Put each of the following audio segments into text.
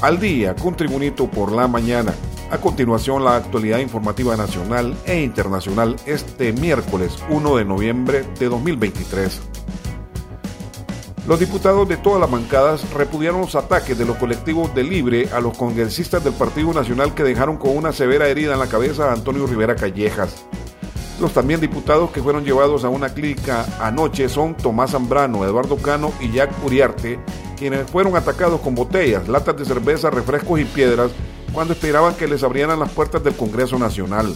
al día con Tribunito por la mañana. A continuación, la actualidad informativa nacional e internacional este miércoles 1 de noviembre de 2023. Los diputados de todas las bancadas repudiaron los ataques de los colectivos de Libre a los congresistas del Partido Nacional que dejaron con una severa herida en la cabeza a Antonio Rivera Callejas. Los también diputados que fueron llevados a una clínica anoche son Tomás Zambrano, Eduardo Cano y Jack Uriarte, quienes fueron atacados con botellas, latas de cerveza, refrescos y piedras cuando esperaban que les abrieran las puertas del Congreso Nacional.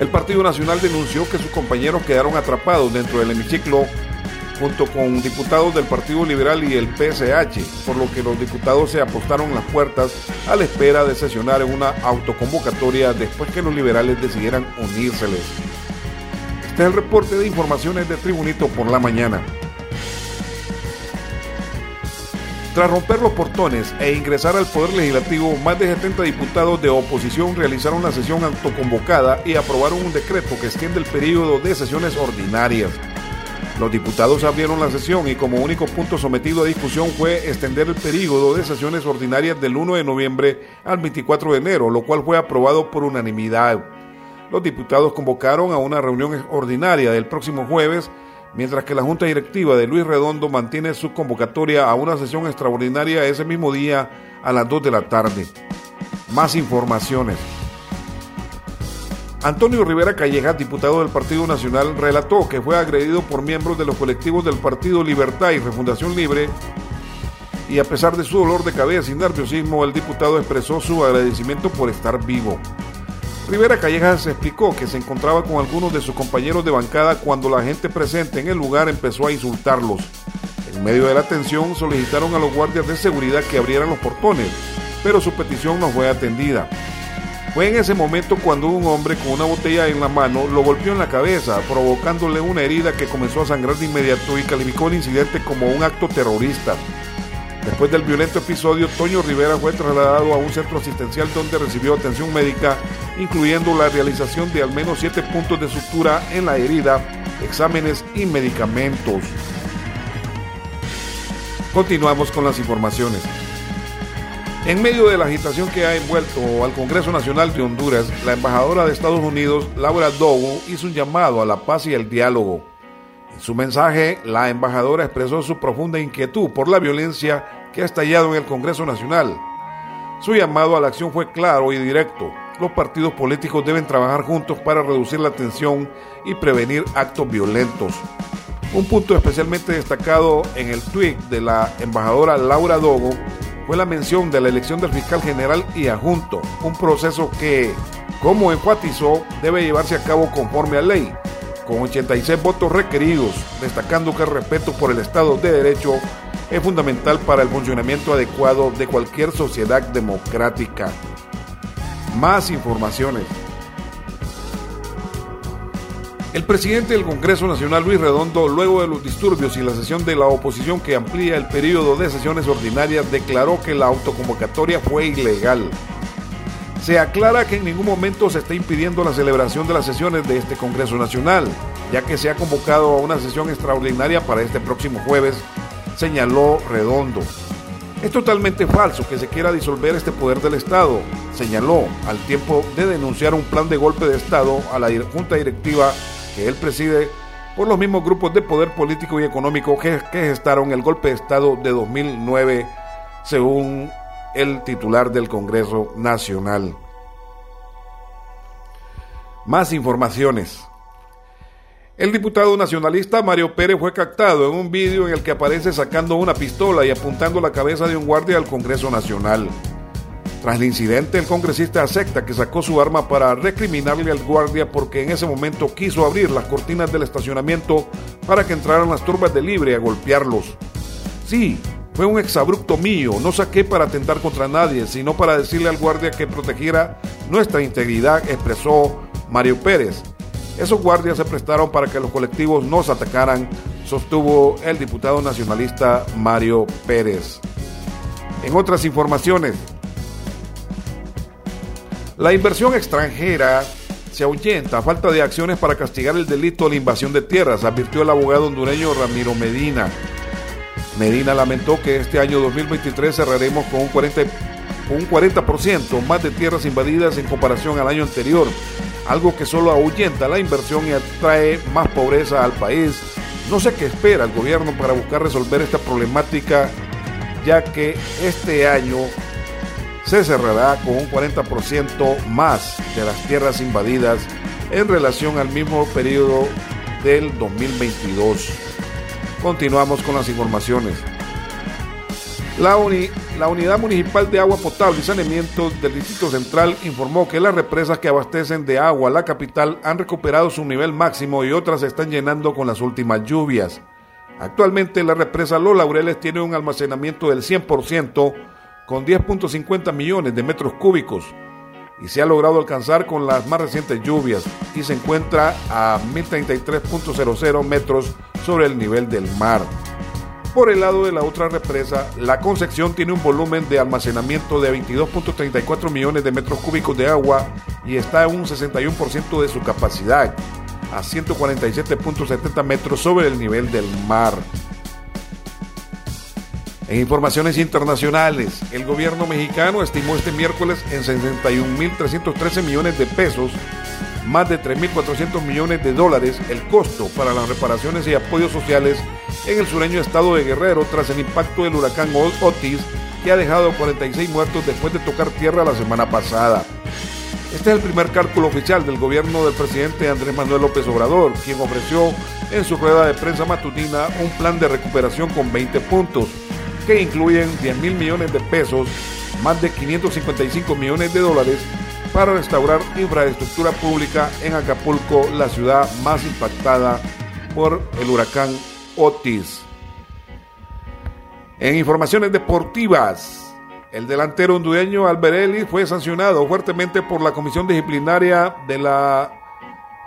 El Partido Nacional denunció que sus compañeros quedaron atrapados dentro del hemiciclo junto con diputados del Partido Liberal y el PSH, por lo que los diputados se apostaron las puertas a la espera de sesionar en una autoconvocatoria después que los liberales decidieran unírseles. Este es el reporte de informaciones de Tribunito por la mañana. Tras romper los portones e ingresar al Poder Legislativo, más de 70 diputados de oposición realizaron la sesión autoconvocada y aprobaron un decreto que extiende el periodo de sesiones ordinarias. Los diputados abrieron la sesión y como único punto sometido a discusión fue extender el periodo de sesiones ordinarias del 1 de noviembre al 24 de enero, lo cual fue aprobado por unanimidad. Los diputados convocaron a una reunión ordinaria del próximo jueves mientras que la Junta Directiva de Luis Redondo mantiene su convocatoria a una sesión extraordinaria ese mismo día a las 2 de la tarde. Más informaciones. Antonio Rivera Calleja, diputado del Partido Nacional, relató que fue agredido por miembros de los colectivos del Partido Libertad y Refundación Libre y a pesar de su dolor de cabeza y nerviosismo, el diputado expresó su agradecimiento por estar vivo. Rivera Callejas explicó que se encontraba con algunos de sus compañeros de bancada cuando la gente presente en el lugar empezó a insultarlos. En medio de la tensión solicitaron a los guardias de seguridad que abrieran los portones, pero su petición no fue atendida. Fue en ese momento cuando un hombre con una botella en la mano lo golpeó en la cabeza, provocándole una herida que comenzó a sangrar de inmediato y calificó el incidente como un acto terrorista. Después del violento episodio, Toño Rivera fue trasladado a un centro asistencial donde recibió atención médica, incluyendo la realización de al menos siete puntos de sutura en la herida, exámenes y medicamentos. Continuamos con las informaciones. En medio de la agitación que ha envuelto al Congreso Nacional de Honduras, la embajadora de Estados Unidos, Laura Dogo, hizo un llamado a la paz y el diálogo. En su mensaje, la embajadora expresó su profunda inquietud por la violencia que ha estallado en el Congreso Nacional. Su llamado a la acción fue claro y directo. Los partidos políticos deben trabajar juntos para reducir la tensión y prevenir actos violentos. Un punto especialmente destacado en el tuit de la embajadora Laura Dogo fue la mención de la elección del fiscal general y adjunto, un proceso que, como enfatizó, debe llevarse a cabo conforme a ley, con 86 votos requeridos, destacando que el respeto por el Estado de Derecho es fundamental para el funcionamiento adecuado de cualquier sociedad democrática. Más informaciones. El presidente del Congreso Nacional, Luis Redondo, luego de los disturbios y la sesión de la oposición que amplía el periodo de sesiones ordinarias, declaró que la autoconvocatoria fue ilegal. Se aclara que en ningún momento se está impidiendo la celebración de las sesiones de este Congreso Nacional, ya que se ha convocado a una sesión extraordinaria para este próximo jueves, señaló Redondo. Es totalmente falso que se quiera disolver este poder del Estado, señaló al tiempo de denunciar un plan de golpe de Estado a la Junta Directiva que él preside por los mismos grupos de poder político y económico que, gestaron el golpe de Estado de 2009, según el titular del Congreso Nacional. Más informaciones. El diputado nacionalista Mario Pérez fue captado en un vídeo en el que aparece sacando una pistola y apuntando la cabeza de un guardia al Congreso Nacional. Tras el incidente, el congresista acepta que sacó su arma para recriminarle al guardia porque en ese momento quiso abrir las cortinas del estacionamiento para que entraran las turbas de libre a golpearlos. Sí, fue un exabrupto mío, no saqué para atentar contra nadie, sino para decirle al guardia que protegiera nuestra integridad, expresó Mario Pérez. Esos guardias se prestaron para que los colectivos nos atacaran, sostuvo el diputado nacionalista Mario Pérez. En otras informaciones, la inversión extranjera se ahuyenta a falta de acciones para castigar el delito de la invasión de tierras, advirtió el abogado hondureño Ramiro Medina. Medina lamentó que este año 2023 cerraremos con un 40, un 40% más de tierras invadidas en comparación al año anterior, algo que solo ahuyenta la inversión y atrae más pobreza al país. No sé qué espera el gobierno para buscar resolver esta problemática, ya que este año se cerrará con un 40% más de las tierras invadidas en relación al mismo periodo del 2022. Continuamos con las informaciones. La, la, Unidad Municipal de Agua Potable y Saneamiento del Distrito Central informó que las represas que abastecen de agua a la capital han recuperado su nivel máximo y otras se están llenando con las últimas lluvias. Actualmente la represa Los Laureles tiene un almacenamiento del 100% con 10.50 millones de metros cúbicos y se ha logrado alcanzar con las más recientes lluvias y se encuentra a 1033.00 metros sobre el nivel del mar. Por el lado de la otra represa, la Concepción tiene un volumen de almacenamiento de 22.34 millones de metros cúbicos de agua y está en un 61% de su capacidad, a 147.70 metros sobre el nivel del mar. En informaciones internacionales, el gobierno mexicano estimó este miércoles en 61.313 millones de pesos, más de 3.400 millones de dólares, el costo para las reparaciones y apoyos sociales en el sureño estado de Guerrero tras el impacto del huracán Otis, que ha dejado 46 muertos después de tocar tierra la semana pasada. Este es el primer cálculo oficial del gobierno del presidente Andrés Manuel López Obrador, quien ofreció en su rueda de prensa matutina un plan de recuperación con 20 puntos que incluyen 10 mil millones de pesos, más de 555 millones de dólares para restaurar infraestructura pública en Acapulco, la ciudad más impactada por el huracán Otis. En informaciones deportivas, el delantero hondureño Alberelli fue sancionado fuertemente por la Comisión Disciplinaria de la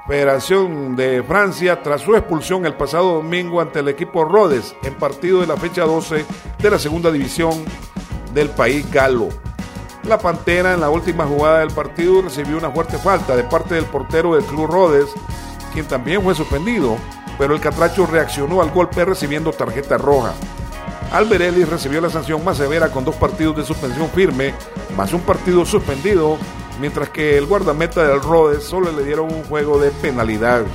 Federación de Francia tras su expulsión el pasado domingo ante el equipo Rhodes en partido de la fecha 12 de la segunda división del país galo. La Pantera en la última jugada del partido recibió una fuerte falta de parte del portero del club Rhodes, quien también fue suspendido, pero el Catracho reaccionó al golpe recibiendo tarjeta roja. Alberelli recibió la sanción más severa con dos partidos de suspensión firme, más un partido suspendido mientras que el guardameta del Rhodes solo le dieron un juego de penalidad.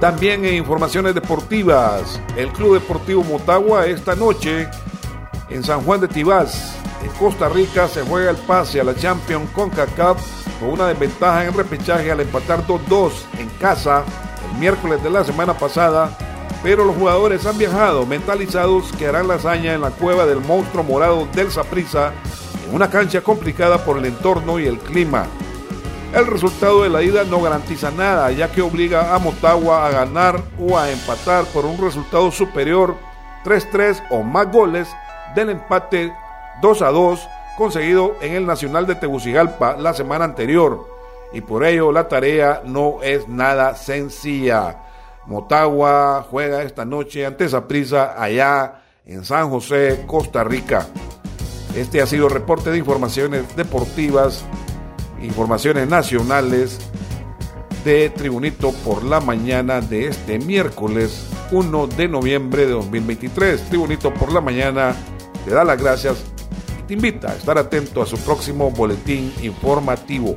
También en informaciones deportivas, el Club Deportivo Motagua esta noche en San Juan de Tibás, en Costa Rica, se juega el pase a la Champions CONCACAF con una desventaja en repechaje al empatar 2-2 en casa el miércoles de la semana pasada, pero los jugadores han viajado mentalizados que harán la hazaña en la cueva del monstruo morado del Saprissa una cancha complicada por el entorno y el clima. El resultado de la ida no garantiza nada, ya que obliga a Motagua a ganar o a empatar por un resultado superior 3-3 o más goles del empate 2-2 conseguido en el Nacional de Tegucigalpa la semana anterior. Y por ello la tarea no es nada sencilla. Motagua juega esta noche ante prisa allá en San José, Costa Rica. Este ha sido reporte de informaciones deportivas, informaciones nacionales de Tribunito por la mañana de este miércoles 1 de noviembre de 2023. Tribunito por la mañana te da las gracias y te invita a estar atento a su próximo boletín informativo.